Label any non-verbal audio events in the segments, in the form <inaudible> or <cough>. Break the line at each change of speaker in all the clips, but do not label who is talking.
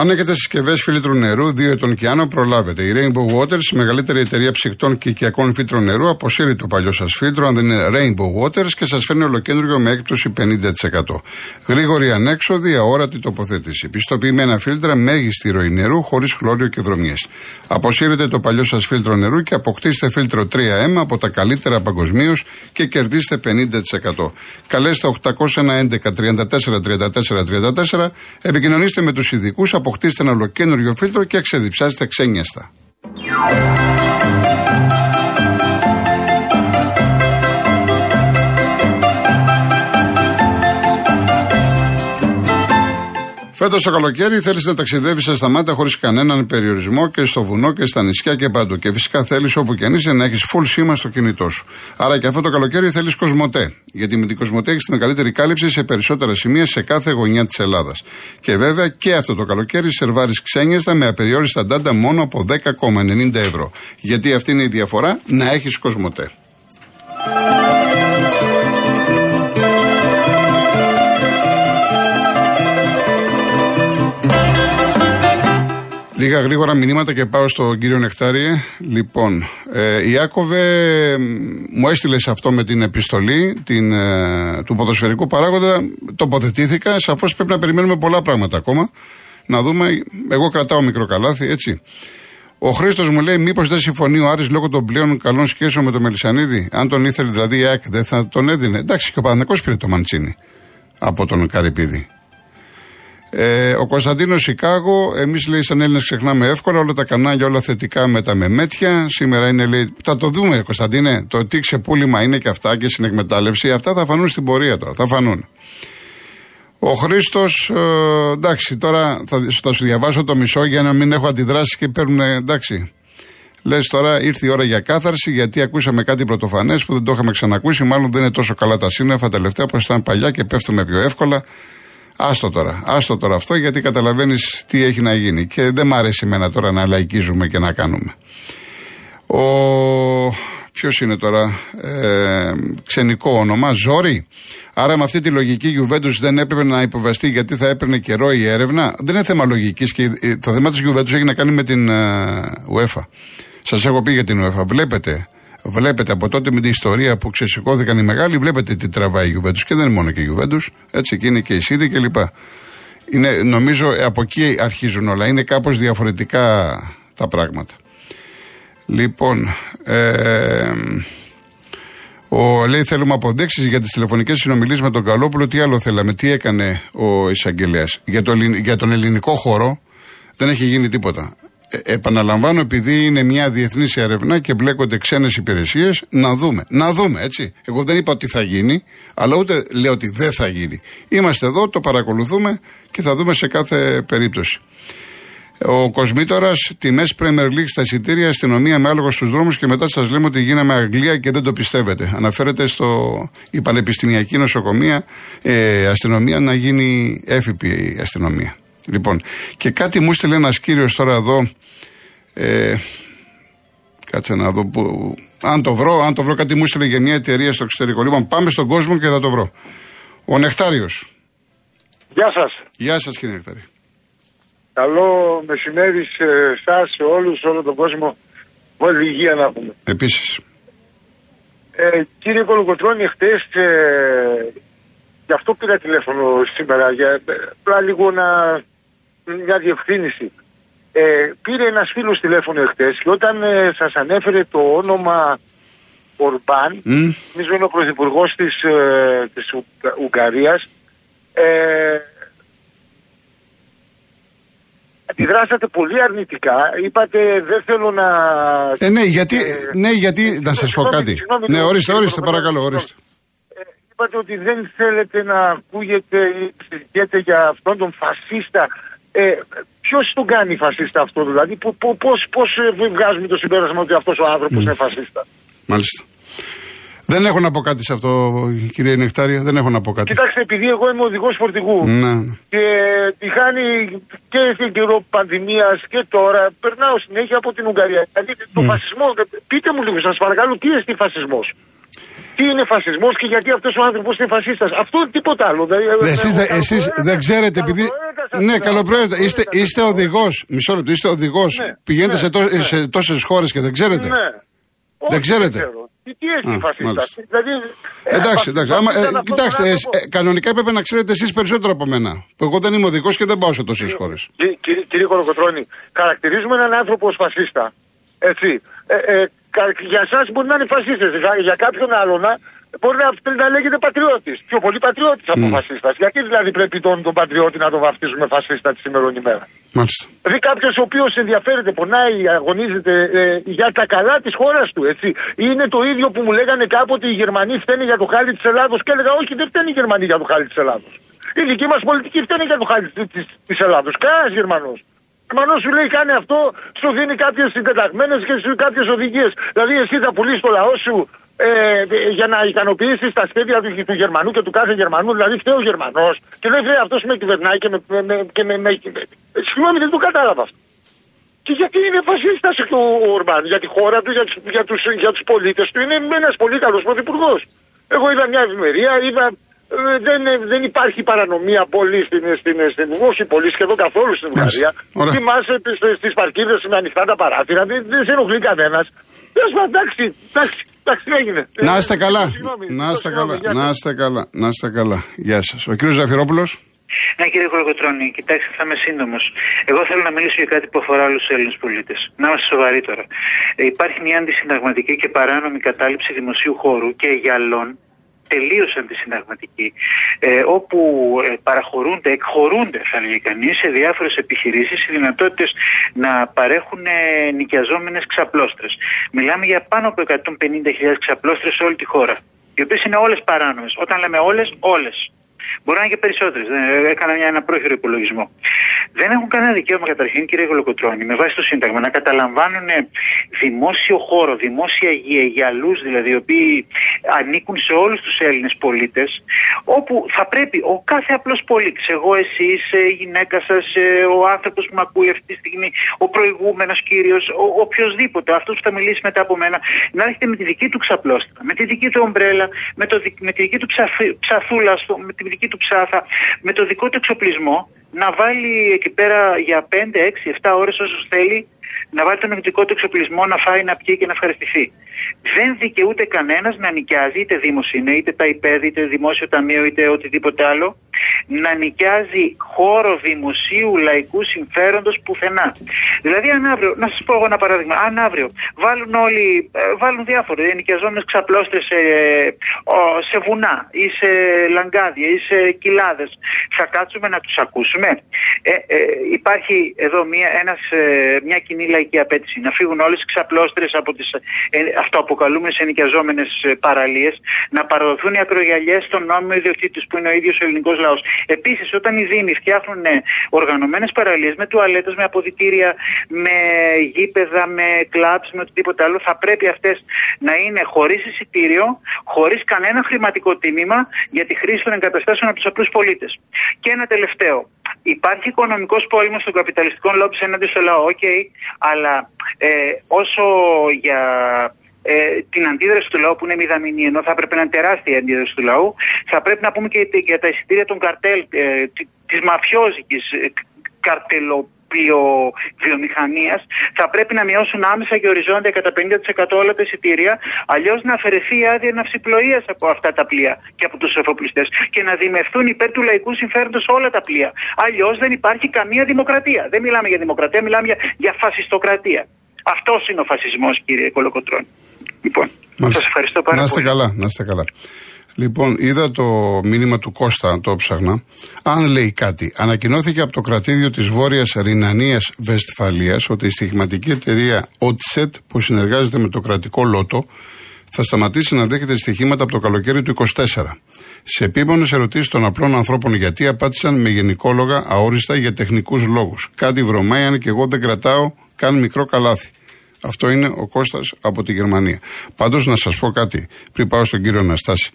Αν έχετε συσκευές φίλτρου νερού 2 ετών και άνω, προλάβετε. Η Rainbow Waters, η μεγαλύτερη εταιρεία ψυκτών και οικιακών φίλτρων νερού, αποσύρει το παλιό σας φίλτρο, αν δεν είναι Rainbow Waters, και σας φέρνει ολοκέντρο με έκπτωση 50%. Γρήγορη ανέξοδη, αόρατη τοποθέτηση. Πιστοποιημένα φίλτρα, μέγιστη ροή νερού, χωρίς χλώριο και βρωμιές. Αποσύρετε το παλιό σας φίλτρο νερού και αποκτήστε φίλτρο 3M από τα καλύτερα παγκοσμίως και κερδίστε 50%. Καλέστε 811 34 34 34, επικοινωνήστε με τους ειδικούς αποκτήστε ένα ολοκένουργιο φίλτρο και ξεδιψάστε ξένιαστα. Φέτος το καλοκαίρι θέλεις να ταξιδεύεις στα σταμάτα χωρίς κανέναν περιορισμό και στο βουνό και στα νησιά και παντού. Και φυσικά θέλεις όπου και αν είσαι να έχεις full σήμα στο κινητό σου. Άρα και αυτό το καλοκαίρι θέλεις Κοσμοτέ. Γιατί με την Κοσμοτέ έχεις τη μεγαλύτερη κάλυψη σε περισσότερα σημεία σε κάθε γωνιά της Ελλάδας. Και βέβαια και αυτό το καλοκαίρι σερβάρεις ξένιαστα με απεριόριστα ντάντα μόνο από 10,90 ευρώ. Γιατί αυτή είναι η διαφορά να έχεις Κοσμοτέ. Λίγα γρήγορα μηνύματα και πάω στον κύριο Νεκτάριε. Λοιπόν, ε, Ιάκωβε μου έστειλε αυτό με την επιστολή την, ε, του ποδοσφαιρικού παράγοντα. Τοποθετήθηκα. Σαφώς πρέπει να περιμένουμε πολλά πράγματα ακόμα. Να δούμε. Εγώ κρατάω μικρό καλάθι, έτσι. Ο Χρήστος μου λέει: Μήπως δεν συμφωνεί ο Άρης λόγω των πλέον καλών σχέσεων με τον Μελισανίδη; Αν τον ήθελε δηλαδή η ΑΕΚ δεν θα τον έδινε. Εντάξει, και ο Παναγικό πήρε το Μαντσίνη από τον Καρυπίδη. Ε, ο Κωνσταντίνος Σικάγο, εμείς λέει σαν Έλληνες ξεχνάμε εύκολα όλα τα κανάλια, όλα θετικά με τα μεμέτια. Σήμερα είναι λέει, θα το δούμε Κωνσταντίνε, το τι ξεπούλημα είναι και αυτά και συνεκμετάλλευση. Αυτά θα φανούν στην πορεία τώρα, θα φανούν. Ο Χρήστος, ε, εντάξει, τώρα θα, θα, σου διαβάσω το μισό για να μην έχω αντιδράσεις και παίρνουν, εντάξει. Λες τώρα ήρθε η ώρα για κάθαρση γιατί ακούσαμε κάτι πρωτοφανές που δεν το είχαμε ξανακούσει. Μάλλον δεν είναι τόσο καλά τα σύννεφα τελευταία που ήταν παλιά και πέφτουμε πιο εύκολα. Άστο τώρα, άστο τώρα αυτό γιατί καταλαβαίνεις τι έχει να γίνει. Και δεν μ' αρέσει εμένα τώρα να λαϊκίζουμε και να κάνουμε. Ο. Ποιος είναι τώρα, ε, ξενικό όνομα, Ζόρι. Άρα με αυτή τη λογική Γιουβέντους δεν έπρεπε να υποβαστεί γιατί θα έπαιρνε καιρό η έρευνα. Δεν είναι θέμα λογικής και το θέμα της Γιουβέντους έχει να κάνει με την ε, UEFA. Σας έχω πει για την UEFA. Βλέπετε Βλέπετε από τότε με την ιστορία που ξεσηκώθηκαν οι μεγάλοι, βλέπετε τι τραβάει η Γιουβέντους. Και δεν είναι μόνο και η Γιουβέντους, έτσι και είναι και η Σίδη κλπ. Είναι, νομίζω από εκεί αρχίζουν όλα. Είναι κάπως διαφορετικά τα πράγματα. Λοιπόν, ε, ο, λέει θέλουμε αποδείξεις για τις τηλεφωνικές συνομιλίες με τον Καλόπουλο. Τι άλλο θέλαμε, τι έκανε ο εισαγγελέας. Για, το, για τον ελληνικό χώρο δεν έχει γίνει τίποτα. Ε, επαναλαμβάνω, επειδή είναι μια διεθνής έρευνα και μπλέκονται ξένες υπηρεσίες, να δούμε. Να δούμε, έτσι. Εγώ δεν είπα ότι θα γίνει, αλλά ούτε λέω ότι δεν θα γίνει. Είμαστε εδώ, το παρακολουθούμε και θα δούμε σε κάθε περίπτωση. Ο Κοσμήτορας, τιμές Premier League στα εισιτήρια, αστυνομία με άλογο στους δρόμους και μετά σας λέμε ότι γίναμε Αγγλία και δεν το πιστεύετε. Αναφέρεται στο η Πανεπιστημιακή Νοσοκομεία, ε, αστυνομία να γίνει έφυπη αστυνομία. Λοιπόν, και κάτι μου στείλε ένας κύριος τώρα εδώ. Ε, κάτσε να δω που. Αν το βρω, αν το βρω, κάτι μου στείλε για μια εταιρεία στο εξωτερικό. Λοιπόν, πάμε στον κόσμο και θα το βρω. Ο Νεκτάριος.
Γεια σας.
Γεια σας, κύριε Νεκτάριο.
Καλό μεσημέρι σε εσάς, σε όλους, σε όλο τον κόσμο. Όλη υγεία να πούμε.
Επίσης.
Ε, κύριε Κολοκοτρώνη, χτες ε, γι' αυτό πήρα τηλέφωνο σήμερα, για απλά λίγο να μια διευθύνηση. Ε, πήρε ένας φίλος τηλέφωνο εχθές και όταν ε, σας ανέφερε το όνομα Ορμπάν, mm. νομίζω είναι ο πρωθυπουργός της ε, της Ουγγαρίας, ε, αντιδράσατε πολύ αρνητικά. Είπατε δεν θέλω να.
Ε, ναι, γιατί, ε, ναι, γιατί να σας πω κάτι. ναι, ορίστε, ορίστε, παρακαλώ, ορίστε.
Ε, είπατε ότι δεν θέλετε να ακούγεται ή συζητιέται για αυτόν τον φασίστα ε, Ποιος τον κάνει φασίστα αυτό, δηλαδή, πώς πώς, ε, βγάζουμε το συμπέρασμα ότι αυτός ο άνθρωπος είναι φασίστα;
Μάλιστα. Δεν έχω να πω κάτι σε αυτό, κύριε Νεκτάρια, δεν έχω να πω κάτι.
Κοιτάξτε, επειδή εγώ είμαι οδηγός φορτηγού
ναι.
και τη χάνει και στην καιρό πανδημίας και τώρα, περνάω συνέχεια από την Ουγγαρία. Δηλαδή, το φασισμό, πείτε μου λίγο, σας παρακαλώ, τι είναι φασισμός; Τι είναι φασισμός και γιατί αυτός ο άνθρωπος είναι φασίστας. Αυτό τίποτα άλλο.
Εσείς δεν ξέρετε, επειδή.
σας
Ναι,
λέω.
καλοπροαίρετα.
Μπορείτε
Είστε,
να
είστε
το-
οδηγός. Μισό λεπτό, είστε οδηγός.
Ναι,
Πηγαίνετε
ναι,
σε, τό,
ναι.
σε τόσες χώρες και δεν ξέρετε.
Ναι. Όχι,
Δεν ξέρετε.
ξέρω. Τι, τι έχει
Α,
η φασίστας;
μάλιστα.
Δηλαδή, ε,
Εντάξει,
φασίστας
εντάξει. Άμα, ε,
ήταν αυτό
κοιτάξτε,
το
ε,
άνθρωπο.
ε, κανονικά έπρεπε να ξέρετε εσείς περισσότερο από μένα. Που εγώ δεν είμαι οδηγός και δεν πάω σε τόσες χώρες.
Κύριε, κύριε, κύριε Κολοκοτρώνη, χαρακτηρίζουμε έναν άνθρωπο ως φασίστα. Έτσι. Ε, ε, κα- για εσάς μπορεί να είναι φασίστες. Για, για κάποιον άλλον να, μπορεί να, να λέγεται πατριώτης. Πιο πολύ πατριώτης από
Μμ.
φασίστας. Γιατί δηλαδή πρέπει τον, τον πατριώτη να τον βαφτίζουμε φασίστα τη σημερινή ημέρα;
Μάλιστα.
Δηλαδή κάποιος ο οποίος ενδιαφέρεται, πονάει, αγωνίζεται ε, για τα καλά της χώρας του. Έτσι. Είναι το ίδιο που μου λέγανε κάποτε οι Γερμανοί φταίνε για το χάλι της Ελλάδος και έλεγα Όχι, δεν φταίνουν οι Γερμανοί για το χάλι της Ελλάδος. Οι δικοί μας πολιτικοί φταίνουν για το χάλι της Ελλάδος. Κανένας Γερμανός. Γερμανό σου λέει κάνει αυτό, σου δίνει κάποιες συντεταγμένες και σου κάποιες οδηγίες. Δηλαδή εσύ θα πουλήσεις το λαό σου ε, για να ικανοποιήσεις τα σχέδια του, του Γερμανού και του κάθε Γερμανού. Δηλαδή φταίει ο Γερμανός και δεν φταίει αυτός με κυβερνάει και με. με, με, και με, με, με συγγνώμη, δεν το κατάλαβα αυτό. Και γιατί είναι φασίστας ο Ορμπάν, για τη χώρα του, για τους, για τους, για τους πολίτες του. Είναι ένας πολύ καλός πρωθυπουργός. Εγώ είδα μια ευημερία, είδα ε, δεν, ε, δεν υπάρχει παρανομία πολύ στην, στην, στην, όχι πολύ σχεδόν καθόλου στην Ουγγαρία.
Ωραία.
Θυμάσαι τις, τις παρκίδες με ανοιχτά τα παράθυρα, δεν, δεν σε ενοχλεί κανένας. Τέλος πάντων, εντάξει, εντάξει, εντάξει, έγινε.
Να είστε
Ε,
καλά.
συγγνώμη,
Να είστε
συγγνώμη,
καλά.
γεια
Να
σας.
είστε καλά. Να είστε καλά. Γεια σας. Ο κύριος Ζαφυρόπουλο.
Ναι, κύριε Κολοκοτρώνη, κοιτάξτε, θα είμαι σύντομος. Εγώ θέλω να μιλήσω για κάτι που αφορά όλου του Έλληνες πολίτες. Να είμαστε σοβαροί τώρα. Ε, υπάρχει μια αντισυνταγματική και παράνομη κατάληψη δημοσίου χώρου και γυαλών τελείω αντισυνταγματική, ε, όπου ε, παραχωρούνται, εκχωρούνται, θα λέγει κανείς, σε διάφορες επιχειρήσεις οι δυνατότητες να παρέχουν ε, νοικιαζόμενες ξαπλώστρες. Μιλάμε για πάνω από 150.000 ξαπλώστρες σε όλη τη χώρα. Οι οποίες είναι όλες παράνομες. Όταν λέμε όλες, όλες. Μπορεί να είναι και περισσότερες. Έκανα μια, ένα πρόχειρο υπολογισμό. Δεν έχουν κανένα δικαίωμα καταρχήν, κύριε Γολοκοτρώνη, με βάση το Σύνταγμα, να καταλαμβάνουν δημόσιο χώρο, δημόσια υγεία, γυαλού δηλαδή, οι οποίοι ανήκουν σε όλους τους Έλληνες πολίτες, όπου θα πρέπει ο κάθε απλός πολίτης, εγώ, εσείς, η γυναίκα σας, ο άνθρωπος που με ακούει αυτή τη στιγμή, ο προηγούμενος κύριος, οποιοδήποτε, αυτός που θα μιλήσει μετά από μένα, να έρχεται με τη δική του ξαπλώστρα, με τη δική του ομπρέλα, με, το, δι- με τη δική του ψαφή- ψαθούλα, ας πούμε, με τη δική του ψάθα, με το δικό του εξοπλισμό, να βάλει εκεί πέρα για 5, 6, 7 ώρες όσο θέλει, να βάλει τον δικό του εξοπλισμό, να φάει, να πιει και να ευχαριστηθεί. Δεν δικαιούται κανένας να νοικιάζει, είτε Δήμο είναι, είτε τα ΙΠΕΔ, είτε Δημόσιο Ταμείο, είτε οτιδήποτε άλλο, να νοικιάζει χώρο δημοσίου λαϊκού συμφέροντος πουθενά. Δηλαδή, αν αύριο, να σας πω εγώ ένα παράδειγμα, αν αύριο βάλουν όλοι, ε, βάλουν διάφορε νοικιαζόμενες ξαπλώστες σε, ο, σε βουνά ή σε λαγκάδια ή σε κοιλάδες, θα κάτσουμε να τους ακούσουμε; Ε, ε, υπάρχει εδώ μια, ένας, ε, μια κοινή λαϊκή απέτηση να φύγουν όλες οι ξαπλώστρες από τις ε, αυτοαποκαλούμενε ενοικιαζόμενε παραλίες, να παραδοθούν οι ακρογιαλιές στον νόμιμο ιδιοκτήτης τους, που είναι ο ίδιος ο ελληνικός λαός. Επίσης, όταν οι Δήμοι φτιάχνουν οργανωμένες παραλίες με τουαλέτες, με αποδητήρια, με γήπεδα, με κλαμπς, με οτιδήποτε άλλο, θα πρέπει αυτές να είναι χωρίς εισιτήριο, χωρίς κανένα χρηματικό τίμημα για τη χρήση των εγκαταστάσεων από τους απλούς πολίτες. Και ένα τελευταίο. Υπάρχει οικονομικός πόλεμος των καπιταλιστικών λόμπι έναντι στο λαό, οκ, αλλά ε, όσο για ε, την αντίδραση του λαού που είναι μηδαμινή, ενώ θα έπρεπε να είναι τεράστια η αντίδραση του λαού, θα πρέπει να πούμε και για τα εισιτήρια των καρτέλ, ε, τη μαφιόζικης καρτελοποιοβιομηχανία, θα πρέπει να μειώσουν άμεσα και οριζόντια κατά 50% όλα τα εισιτήρια, αλλιώς να αφαιρεθεί η άδεια ναυσιπλοείας από αυτά τα πλοία και από τους εφοπλιστές και να δημευθούν υπέρ του λαϊκού συμφέροντος όλα τα πλοία. Αλλιώς δεν υπάρχει καμία δημοκρατία. Δεν μιλάμε για δημοκρατία, μιλάμε για, για φασιστοκρατία. Αυτός είναι ο φασισμός, κύριε Κολοκοτρώνη. Λοιπόν,
Μάλιστα.
σας ευχαριστώ πάρα
να είστε
πολύ.
καλά, να είστε καλά. Λοιπόν, είδα το μήνυμα του Κώστα, το ψάχνα. Αν λέει κάτι, ανακοινώθηκε από το κρατήδιο της Βόρειας Ρινανίας Βεσφαλία ότι η στοιχηματική εταιρεία Otset που συνεργάζεται με το κρατικό Λότο θα σταματήσει να δέχεται στοιχήματα από το καλοκαίρι του 24. Σε επίμονες ερωτήσεις των απλών ανθρώπων γιατί απάντησαν με γενικόλογα αόριστα για τεχνικούς λόγους. Κάτι βρωμάει αν και εγώ δεν κρατάω καν μικρό καλάθι. Αυτό είναι ο Κώστας από τη Γερμανία. Πάντως να σας πω κάτι πριν πάω στον κύριο Αναστάση.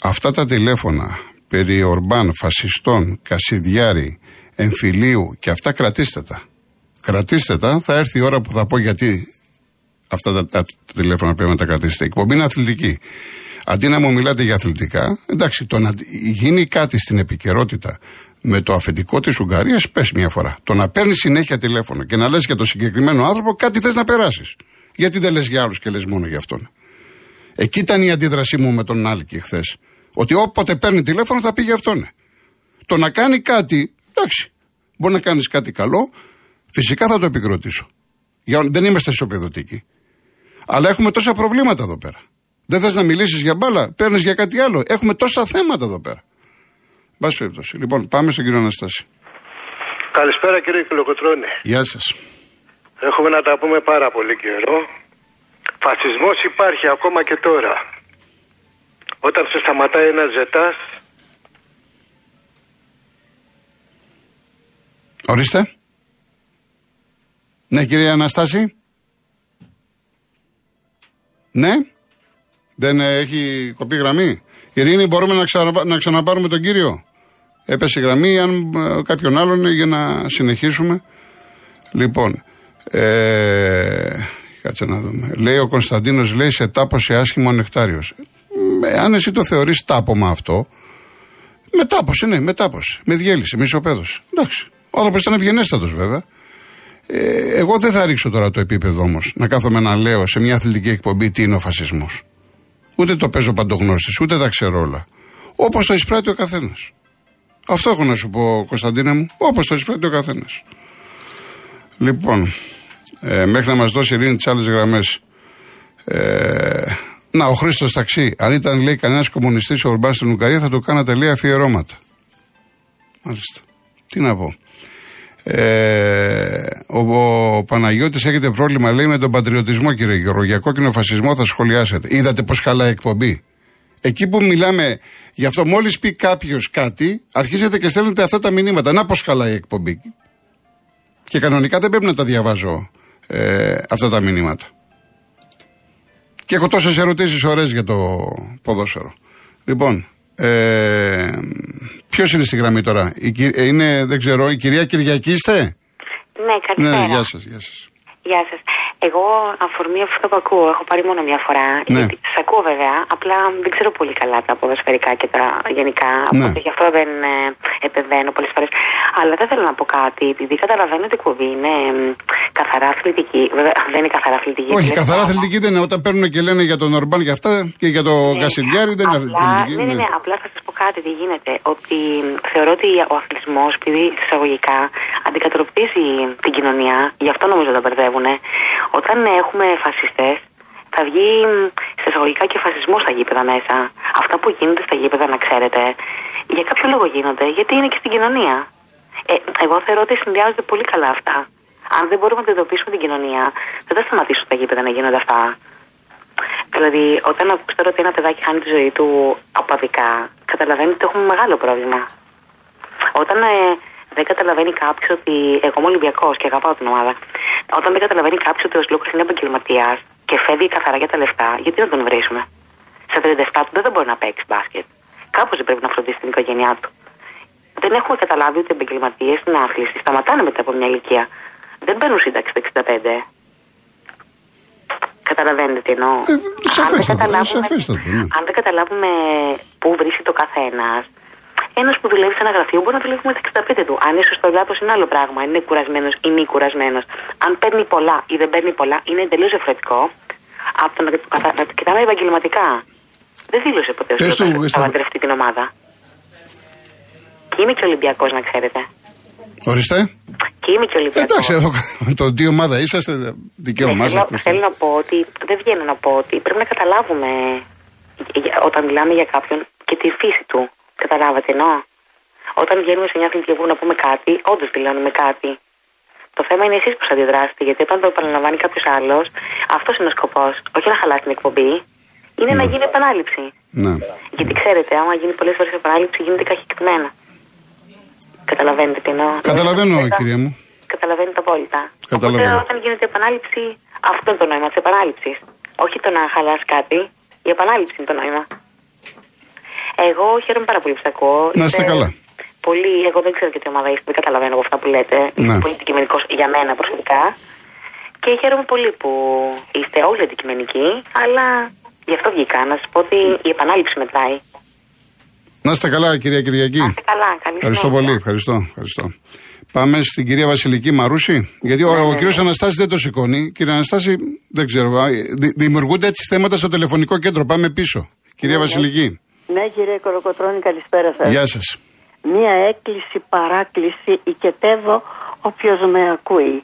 Αυτά τα τηλέφωνα περί Ορμπάν, φασιστών, Κασιδιάρη, εμφυλίου και αυτά κρατήστε τα. Κρατήστε τα, θα έρθει η ώρα που θα πω γιατί αυτά τα, τα τηλέφωνα πρέπει να τα κρατήσετε. Η εκπομπή είναι αθλητική. Αντί να μου μιλάτε για αθλητικά, εντάξει, το να γίνει κάτι στην επικαιρότητα Με το αφεντικό της Ουγγαρίας πες μια φορά. Το να παίρνεις συνέχεια τηλέφωνο και να λες για το συγκεκριμένο άνθρωπο κάτι θες να περάσεις. Γιατί δεν λες για άλλους και λες μόνο για αυτόν. Εκεί ήταν η αντίδρασή μου με τον Άλκη χθες. Ότι όποτε παίρνει τηλέφωνο θα πει για αυτόν. Το να κάνει κάτι, εντάξει, μπορεί να κάνεις κάτι καλό, φυσικά θα το επικροτήσω. Για, δεν είμαστε ισοπεδωτικοί. Αλλά έχουμε τόσα προβλήματα εδώ πέρα. Δεν θες να μιλήσεις για μπάλα, παίρνεις για κάτι άλλο. Έχουμε τόσα θέματα εδώ πέρα. Μπας περιπτώσει. Λοιπόν, πάμε στον κύριο Αναστάση.
Καλησπέρα κύριε Κολοκοτρώνη.
Γεια σας.
Έχουμε να τα πούμε πάρα πολύ καιρό. Φασισμός υπάρχει ακόμα και τώρα. Όταν σε σταματάει ένας ζετάς.
Ορίστε. Ναι, κύριε Αναστάση. Ναι. Δεν έχει κοπεί γραμμή. Ειρήνη, μπορούμε να, ξανα, να ξαναπάρουμε τον κύριο; Έπεσε η γραμμή, αν ε, κάποιον άλλον για να συνεχίσουμε. Λοιπόν, ε, κάτσε να δούμε. Λέει ο Κωνσταντίνος, λέει σε τάποσε άσχημο νεκτάριος. Ε, αν εσύ το θεωρείς τάπομα αυτό, μετάποσε, ναι, μετάποσε. Με διέλυσε, με ισοπαίδωσε. Εντάξει. Ο άνθρωπος ήταν ευγενέστατος βέβαια. Ε, εγώ δεν θα ρίξω τώρα το επίπεδο όμως να κάθομαι να λέω σε μια αθλητική εκπομπή τι είναι ο φασισμός. Ούτε το παίζω παντογνώστης, ούτε τα ξέρω όλα. Όπως το εισπράττει ο καθένας. Αυτό έχω να σου πω, Κωνσταντίνα μου. Όπως το εισπράττει ο καθένας. Λοιπόν, ε, μέχρι να μας δώσει η ειρήνη τις άλλες γραμμές. Ε, να, ο Χρήστος Ταξί. Αν ήταν, λέει, κανένας κομμουνιστής ο Ορμπάν στην Ουγγαρία, θα του κάνατε, λέει, αφιερώματα. Μάλιστα. Τι να πω. Ε, ο, ο Παναγιώτης έχετε πρόβλημα λέει με τον πατριωτισμό κύριε Γιώργο. Για κόκκινο φασισμό θα σχολιάσετε. Είδατε πως καλά εκπομπή; Εκεί που μιλάμε γι' αυτό μόλις πει κάποιος κάτι αρχίζετε και στέλνετε αυτά τα μηνύματα. Να πως καλά η εκπομπή. Και κανονικά δεν πρέπει να τα διαβάζω ε, αυτά τα μηνύματα. Και έχω τόσες ερωτήσεις ωραίες για το ποδόσφαιρο. Λοιπόν ε, Ποιος είναι στη γραμμή τώρα, η, ε, είναι, δεν ξέρω, η κυρία Κυριακή είστε;
Ναι, καλησπέρα.
Ναι, γεια σας, γεια σας.
Γεια σας. Εγώ αφορμή αυτό που ακούω, έχω πάρει μόνο μια φορά.
Ναι.
Γιατί σας ακούω βέβαια, απλά δεν ξέρω πολύ καλά τα ποδοσφαιρικά και τα γενικά.
Ναι.
Οπότε γι' αυτό δεν ε, επεμβαίνω πολλές φορές. Αλλά δεν θέλω να πω κάτι, επειδή καταλαβαίνω ότι η κουβή είναι μ, καθαρά αθλητική. Βέβαια δεν είναι καθαρά αθλητική.
Όχι,
είναι
καθαρά
πράγμα.
αθλητική δεν είναι. Όταν παίρνουν και λένε για τον Ορμπάν για αυτά και για το
Ναι.
Κασιδιάρη δεν είναι
Απλά-
αθλητική.
Ναι, ναι, ναι, απλά θα σας πω κάτι τι γίνεται. Ότι θεωρώ ότι ο αθλητισμός, επειδή εισαγωγικά αντικατοπτρίζει την κοινωνία, γι' αυτό νομίζω τα μπερδεύουν. Όταν έχουμε φασιστές, θα βγει σε εισαγωγικά και φασισμός στα γήπεδα μέσα. Αυτά που γίνονται στα γήπεδα, να ξέρετε, για κάποιο λόγο γίνονται, γιατί είναι και στην κοινωνία. Ε, εγώ θεωρώ ότι συνδυάζονται πολύ καλά αυτά. Αν δεν μπορούμε να αντιμετωπίσουμε την κοινωνία, δεν θα σταματήσουν τα γήπεδα να γίνονται αυτά. Δηλαδή, όταν ακούς τώρα ότι ένα παιδάκι χάνει τη ζωή του απαδικά, καταλαβαίνεις ότι έχουμε μεγάλο πρόβλημα. Όταν ε, δεν καταλαβαίνει κάποιος ότι. Εγώ είμαι Ολυμπιακός και αγαπάω την ομάδα. Όταν δεν καταλαβαίνει κάποιος ότι ο Σλούκας είναι επαγγελματίας και φεύγει καθαρά για τα λεφτά, γιατί να τον βρίσουμε; Στα 37 του δεν μπορεί να παίξει μπάσκετ. Κάπως δεν πρέπει να φροντίσει την οικογένειά του. Δεν έχουμε καταλάβει ότι οι επαγγελματίες στην άθληση σταματάνε μετά από μια ηλικία. Δεν μπαίνουν σύνταξη στα 65. Καταλαβαίνετε τι εννοώ.
Ε,
αν, δεν
σαφέστατο,
καταλάβουμε,
σαφέστατο, ναι.
αν δεν καταλάβουμε πού βρίσκεται ο καθένας, ένας που δουλεύει σε ένα γραφείο μπορεί να δουλεύει με τα 65 του. Αν είσαι στο λάθος είναι άλλο πράγμα. Αν είναι κουρασμένος ή μη κουρασμένος. Αν παίρνει πολλά ή δεν παίρνει πολλά, είναι εντελώς διαφορετικό από το να το, καθα- να το κοιτάμε επαγγελματικά. Δεν δήλωσε ποτέ ο
Πες του,
Σλούκας ότι θα
στα-
παντρευτεί την ομάδα. Και είμαι και Ολυμπιακός, να ξέρετε.
Ορίστε.
Και είμαι και Ολυμπιακό.
Εντάξει, εγώ, <laughs> το τι ομάδα είσαστε, δικαίωμά
Ναι,
σας.
θέλω, θέλω να πω ότι δεν βγαίνω να πω ότι πρέπει να καταλάβουμε για- όταν μιλάμε για κάποιον και τη φύση του. Καταλάβατε εννοώ. Όταν βγαίνουμε σε μια αθλητική εκπομπή να πούμε κάτι, όντως δηλώνουμε κάτι. Το θέμα είναι εσείς πώς αντιδράσετε, γιατί όταν το επαναλαμβάνει κάποιος άλλος, αυτός είναι ο σκοπός. Όχι να χαλάσει την εκπομπή, είναι να γίνει επανάληψη.
Ναι.
Γιατί ξέρετε, άμα γίνει πολλές φορές επανάληψη, γίνεται καχυκτημένα. Καταλαβαίνετε τι εννοώ.
Καταλαβαίνω,
Μετά-
κυρία μου.
Καταλαβαίνετε απόλυτα.
Καταλαβαίνω.
Οπότε όταν γίνεται επανάληψη, αυτό είναι το νόημα της επανάληψης. Όχι το να χαλάς κάτι, η επανάληψη είναι το νόημα. Εγώ χαίρομαι πάρα πολύ που σας ακούω.
Να είστε
Είστε
καλά.
Πολύ, εγώ δεν ξέρω και τι ομάδα είστε, δεν καταλαβαίνω από αυτά που λέτε.
Ναι.
Είστε πολύ αντικειμενικός για μένα προσωπικά. Και χαίρομαι πολύ που είστε όλοι αντικειμενικοί, αλλά γι' αυτό βγήκα να σας πω ότι η επανάληψη μετράει.
Να είστε καλά, κυρία Κυριακή.
Να είστε καλά, καλή
Ευχαριστώ
συνέχεια.
πολύ, ευχαριστώ, ευχαριστώ. Πάμε στην κυρία Βασιλική Μαρούση. Γιατί
Ναι,
ο, ο κύριος Αναστάσης δεν το σηκώνει. Κύριε Αναστάση, δεν ξέρω. α, δη- δημιουργούνται έτσι θέματα στο τηλεφωνικό κέντρο. Πάμε πίσω. Κυρία Βασιλική,
Ναι, κύριε Κολοκοτρώνη, καλησπέρα σας.
γεια σας.
Μία έκκληση, παράκληση, οικετεύω όποιος με ακούει.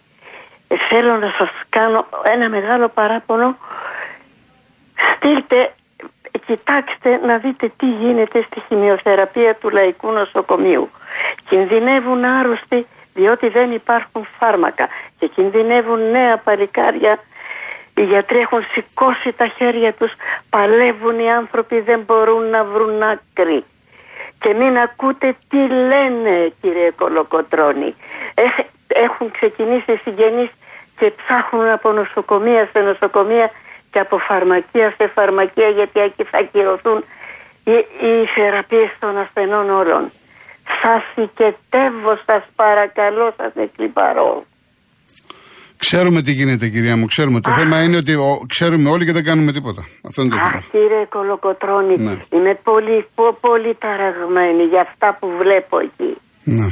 Ε, θέλω να σας κάνω ένα μεγάλο παράπονο. Στείλτε, ε, κοιτάξτε να δείτε τι γίνεται στη χημειοθεραπεία του Λαϊκού Νοσοκομείου. Κινδυνεύουν άρρωστοι διότι δεν υπάρχουν φάρμακα και κινδυνεύουν νέα παλικάρια. Οι γιατροί έχουν σηκώσει τα χέρια τους, παλεύουν οι άνθρωποι, δεν μπορούν να βρουν άκρη και μην ακούτε τι λένε κύριε Κολοκοτρώνη. Έχ- Έχουν ξεκινήσει οι συγγενείς και ψάχνουν από νοσοκομεία σε νοσοκομεία και από φαρμακεία σε φαρμακεία γιατί εκεί θα ακυρωθούν οι, οι θεραπείες των ασθενών όλων. Σας οικετεύω, σας παρακαλώ, σας εκλυπαρώ.
Ξέρουμε τι γίνεται, κυρία μου. Ξέρουμε. Το θέμα είναι ότι ο, ξέρουμε όλοι και δεν κάνουμε τίποτα. Αυτό είναι το
Αχ
θέμα.
κύριε Κολοκοτρώνη,
Ναι.
είμαι πολύ, πο- πολύ ταραγμένη για αυτά που βλέπω εκεί.
Ναι.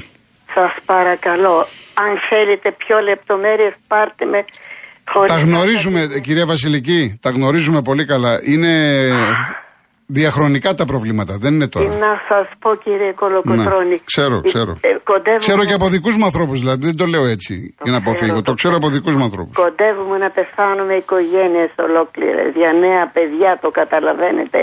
Σας παρακαλώ, αν θέλετε πιο λεπτομέρειες πάρτε με χωρίς
Τα
να
γνωρίζουμε,
σας-
κυρία Βασιλική, τα γνωρίζουμε πολύ καλά. Είναι διαχρονικά τα προβλήματα, δεν είναι
Τι
τώρα.
να σας πω κύριε Κολοκοτρώνη.
Ναι, ξέρω, ξέρω.
Ε, κοντεύουμε,
Ξέρω και από δικούς μου ανθρώπους, δηλαδή δεν το λέω έτσι για να
ξέρω,
αποφύγω. Το
το
ξέρω από
ξέρω.
δικούς μου ανθρώπους.
Κοντεύουμε να πεθάνουμε οικογένειες ολόκληρες για νέα παιδιά, το καταλαβαίνετε.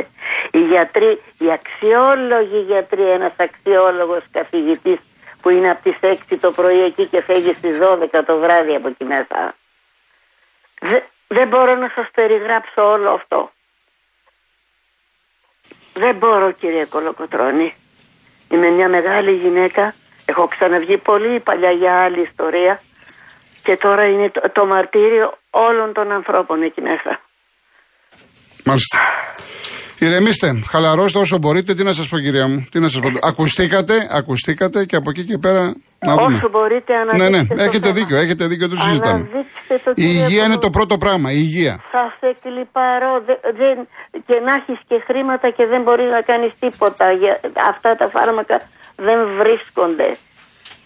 Οι γιατροί, οι αξιόλογοι γιατροί, ένας αξιόλογος καθηγητής που είναι από τις 6 το πρωί εκεί και φεύγει στις 12 το βράδυ από εκεί μέσα. Δε- δεν μπορώ να σας περιγράψω όλο αυτό. Δεν μπορώ κύριε Κολοκοτρώνη. Είμαι μια μεγάλη γυναίκα. Έχω ξαναβγεί πολύ παλιά για άλλη ιστορία. Και τώρα είναι το, το μαρτύριο όλων των ανθρώπων εκεί μέσα.
Μάλιστα. Ηρεμήστε, χαλαρώστε όσο μπορείτε. Τι να σας πω, κυρία μου, τι να σας πω. Ακουστήκατε, ακουστήκατε και από εκεί και πέρα να δούμε.
Όσο μπορείτε
Ναι,
αναδείξτε
ναι,
το
έχετε
θέμα.
δίκιο, έχετε δίκιο, το συζητάμε.
Αναδείξτε το,
Η
κύριε
υγεία είναι το
Κολο-
πρώτο πράγμα, η υγεία.
Σας εκλυπαρώ δε- δεν, και να έχεις και χρήματα και δεν μπορεί να κάνεις τίποτα. Για, αυτά τα φάρμακα δεν βρίσκονται.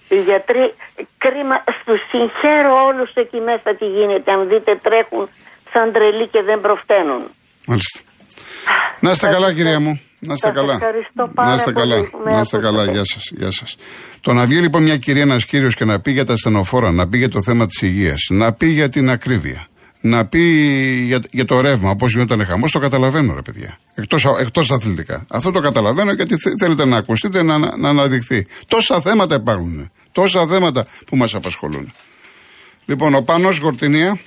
Οι γιατροί, κρίμα, στους συγχαίρω όλους εκεί μέσα τι γίνεται. Αν δείτε τρέχουν σαν τρελοί και δεν προφταίνουν.
Μάλιστα. Να είστε
Σας
καλά,
ευχα-
κυρία μου. Να είστε
σας
καλά.
ευχαριστώ πάρα
να είστε
πολύ
καλά.
που με
Να είστε καλά.
ακούσατε.
Γεια σας. Γεια σας. Το να βγει λοιπόν μια κυρία, ένας κύριος και να πει για τα στενοφόρα, να πει για το θέμα της υγείας, να πει για την ακρίβεια, να πει για, για το ρεύμα, πώ γινόταν χαμός, το καταλαβαίνω, ρε παιδιά. Εκτός εκτός αθλητικά. Αυτό το καταλαβαίνω γιατί θε- θέλετε να ακουστείτε να, να, να αναδειχθεί. Τόσα θέματα υπάρχουν. Τόσα θέματα που μας απασχολούν. Λοιπόν, ο Πάνος Γορτινία.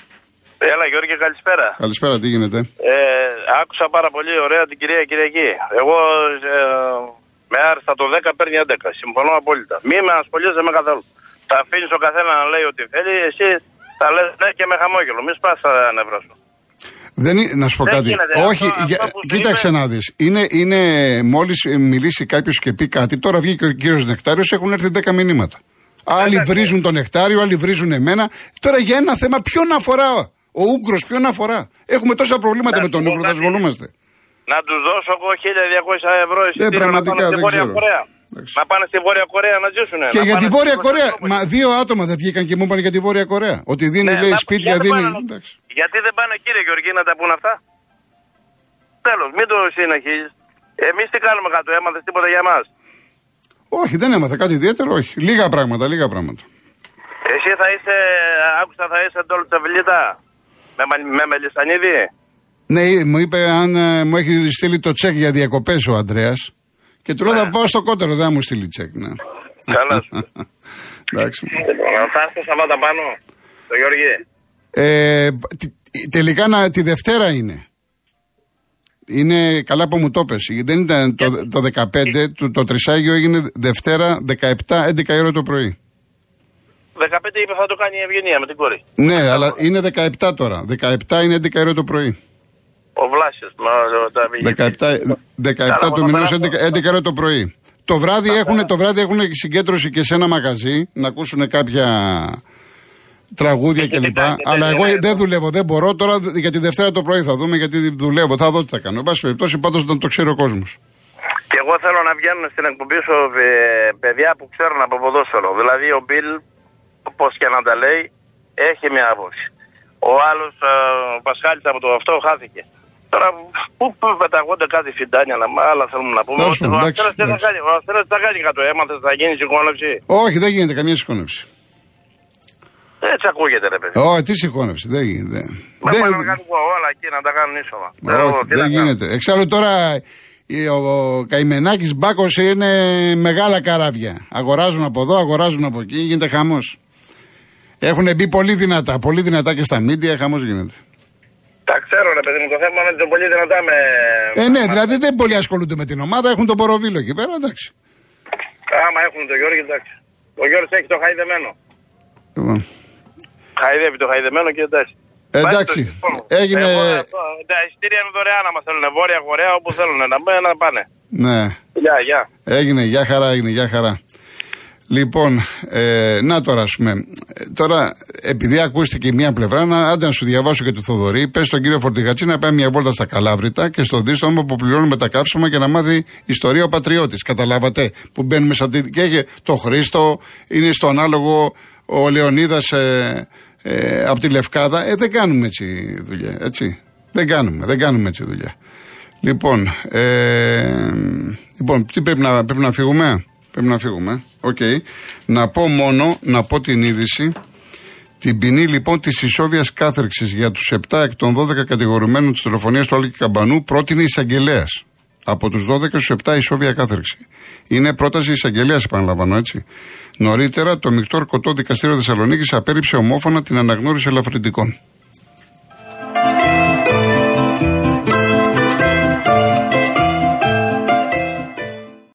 Έλα Γιώργη, καλησπέρα.
Καλησπέρα, τι γίνεται;
Ε, άκουσα πάρα πολύ ωραία την κυρία Κυριακή. Εγώ ε, με άριστα το 10 παίρνει 11. Συμφωνώ απόλυτα. Μη με ασχολείσαι με καθόλου. Θα αφήνεις ο καθένας να λέει ό,τι θέλει, εσύ θα λες ναι και με χαμόγελο. Μη σπάς τα νευρά σου.
Δεν είναι, να σου πω
Δεν
κάτι.
γίνεται.
Όχι,
Αυτό-
για-
αυτό που σου
κοίταξε
είπε-
να δεις. Είναι, είναι μόλις μιλήσει κάποιος και πει κάτι, τώρα βγήκε ο κύριος Νεκτάριος, έχουν έρθει 10 μηνύματα. Άλλοι
Εντάξει.
βρίζουν τον Νεκτάριο, άλλοι βρίζουν εμένα. Τώρα για ένα θέμα, ποιον αφορά ο Ούγκρο, ποιον αφορά. Έχουμε τόσα προβλήματα
Να
με τον
σου πω
Ούγκρο, θα
κάτι.
ασχολούμαστε.
Να τους δώσω εγώ 1200 ευρώ
Ε,
εισιτήριο να
πραγματικά,
πάνε στη
δεν
Βόρεια
ξέρω.
Κορέα.
Εντάξει.
Να πάνε στη Βόρεια Κορέα να ζήσουν.
Και για τη Βόρεια Κορέα. Μα δύο άτομα δεν βγήκαν και μου είπαν για τη Βόρεια Κορέα. Ότι δίνει,
Ναι,
λέει, σπίτια, δίνει. Εντάξει.
Γιατί δεν πάνε κύριε Γεωργή να τα πούν αυτά; Τέλος, μην το συνεχίζεις. Εμείς τι κάνουμε κάτω, έμαθες τίποτα για μας;
Όχι, δεν έμαθα κάτι ιδιαίτερο, όχι. Λίγα πράγματα, λίγα πράγματα.
Εσύ θα είσαι, άκουσα θα είσαι τολτσαβιλίτα με, μα- με μελισανίδι;
Ναι, μου είπε αν ε, μου έχει στείλει το τσεκ για διακοπές ο Αντρέα. Και του λέω θα πάω στο κότερο, δεν θα μου στείλει τσεκ. Ναι.
Καλά σου. <laughs>
Εντάξει.
Λοιπόν, Θα έρθω Σαββάτα πάνω, το Γιώργη.
Ε, τε- τελικά να, τη Δευτέρα είναι. Είναι καλά που μου το πες. Δεν ήταν το, το 15, το, το τρισάγιο έγινε Δευτέρα 17, 11 ώρα το πρωί.
15 είπε θα το κάνει η Ευγενία με την κόρη.
Ναι, αλλά είναι 17 τώρα. 17 είναι 11 ώρα το πρωί.
Ο Βλάσης. μα, τα
17, 17 του μηνός 11, 11 ώρα το πρωί. Το βράδυ, έχουν, το βράδυ έχουν συγκέντρωση και σε ένα μαγαζί να ακούσουν κάποια τραγούδια κλπ.
κοιτάξτε,
Αλλά
δεν
εγώ
είναι.
δεν δουλεύω, δεν μπορώ τώρα για τη Δευτέρα το πρωί θα δούμε γιατί δουλεύω. Θα δω τι θα κάνω. Εν πάση περιπτώσει, πάντως να το ξέρει ο κόσμος.
Και εγώ θέλω να βγαίνουν στην εκπομπή σου ε, παιδιά που ξέρουν από ποδόσφαιρο. Δηλαδή ο Μπιλ, όπω και να τα λέει, έχει μια άποψη. Ο άλλος, ε, ο Πασχάλης από το αυτό χάθηκε. Τώρα πού, πού πεταγόνται κάτι φιντάνια, να, άλλα θέλουμε να πούμε.
Τέλος πάντων,
Ο
εντάξει,
Αστέρας τι θα
εντάξει.
κάνει, ο Αστέρας τι θα κάνει κάτω, έμαθες, θα γίνει συγχώνευση.
Όχι, δεν γίνεται καμία συγχώνευση.
Έτσι ακούγεται ρε παιδί.
Όχι, τι συγχώνευση, δεν γίνεται.
Με
Δεν-
πάνε να κάνουν όλα εκεί να τα κάνουν ίσομα.
Όχι,
τι να
δεν
κάνω.
γίνεται. Εξάλλου τώρα η- ο, ο Καημενάκης Μπάκος είναι μεγάλα καράβια. Αγοράζουν από εδώ, αγοράζουν από εκεί, γίνεται χαμός. Έχουν μπει πολύ δυνατά, πολύ δυνατά και στα μίντια, χαμός γίνεται.
Τα ξέρω ρε παιδί μου, το θέμα είναι το πολύ δυνατά με...
Ε, ναι, δηλαδή δεν πολύ ασχολούνται με την ομάδα, έχουν το ποροβίλο εκεί πέρα, εντάξει.
Άμα έχουν το Γιώργη, εντάξει. Ο Γιώργης έχει το χαϊδεμένο.
Λοιπόν.
Χαϊδεύει το χαϊδεμένο και εντάξει.
Εντάξει,
Βάζει το τηλέφωνο.
έγινε-
Εγώ, αυτό, τα εισιτήρια είναι δωρεάν άμα θέλουν. Βόρεια Κορέα, όπου θέλουν να πάνε, να πάνε.
Ναι,
Γεια, γεια.
έγινε, για χαρά, έγινε, για χαρά. Λοιπόν, ε, να τώρα ας πούμε, ε, τώρα επειδή ακούστηκε μία πλευρά, να, άντε να σου διαβάσω και του Θοδωρή, πες στον κύριο Φορτηγατσί να πάει μια βόλτα στα Καλάβρητα και στον δίστομο που πληρώνουμε τα καύσιμα και να μάθει ιστορία ο πατριώτης. Καταλάβατε που μπαίνουμε σε αυτή και έχει το Χρήστο, είναι στο ανάλογο ο Λεωνίδας ε, ε, από τη Λευκάδα. Ε, δεν κάνουμε έτσι δουλειά, έτσι. Δεν κάνουμε, δεν κάνουμε έτσι δουλειά. Λοιπόν, ε, λοιπόν τι πρέπει να, πρέπει να φύγουμε; Πρέπει να φύγουμε. Οκ. Να πω μόνο, να πω την είδηση. Την ποινή λοιπόν της ισόβιας κάθειρξης για τους 7 εκ των 12 κατηγορουμένων της δολοφονίας του Άλκη Καμπανού πρότεινε εισαγγελέας. Από τους 12 στους 7 ισόβια κάθειρξη. Είναι πρόταση εισαγγελέας, επαναλαμβάνω έτσι. Νωρίτερα, το μεικτό ορκωτό δικαστήριο Θεσσαλονίκης απέρριψε ομόφωνα την αναγνώριση ελαφρυντικών.